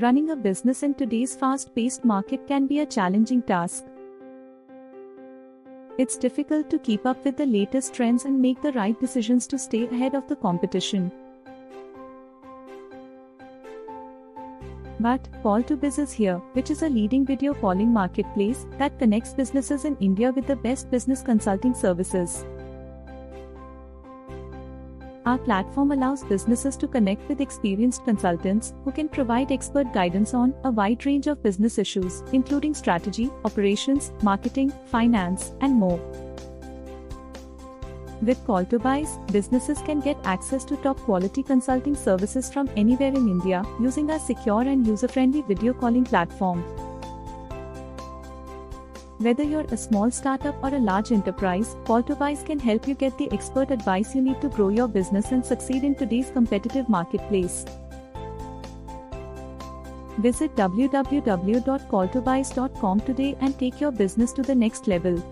Running a business in today's fast paced market can be a challenging task. It's difficult to keep up with the latest trends and make the right decisions to stay ahead of the competition. But CallToBiz is here, which is a leading video calling marketplace that connects businesses in India with the best business consulting services. Our platform allows businesses to connect with experienced consultants who can provide expert guidance on a wide range of business issues, including strategy, operations, marketing, finance, and more. With CallToBiz, businesses can get access to top quality consulting services from anywhere in India using our secure and user friendly video calling platform. Whether you're a small startup or a large enterprise, CallToBiz can help you get the expert advice you need to grow your business and succeed in today's competitive marketplace. Visit www.call2biz.com today and take your business to the next level.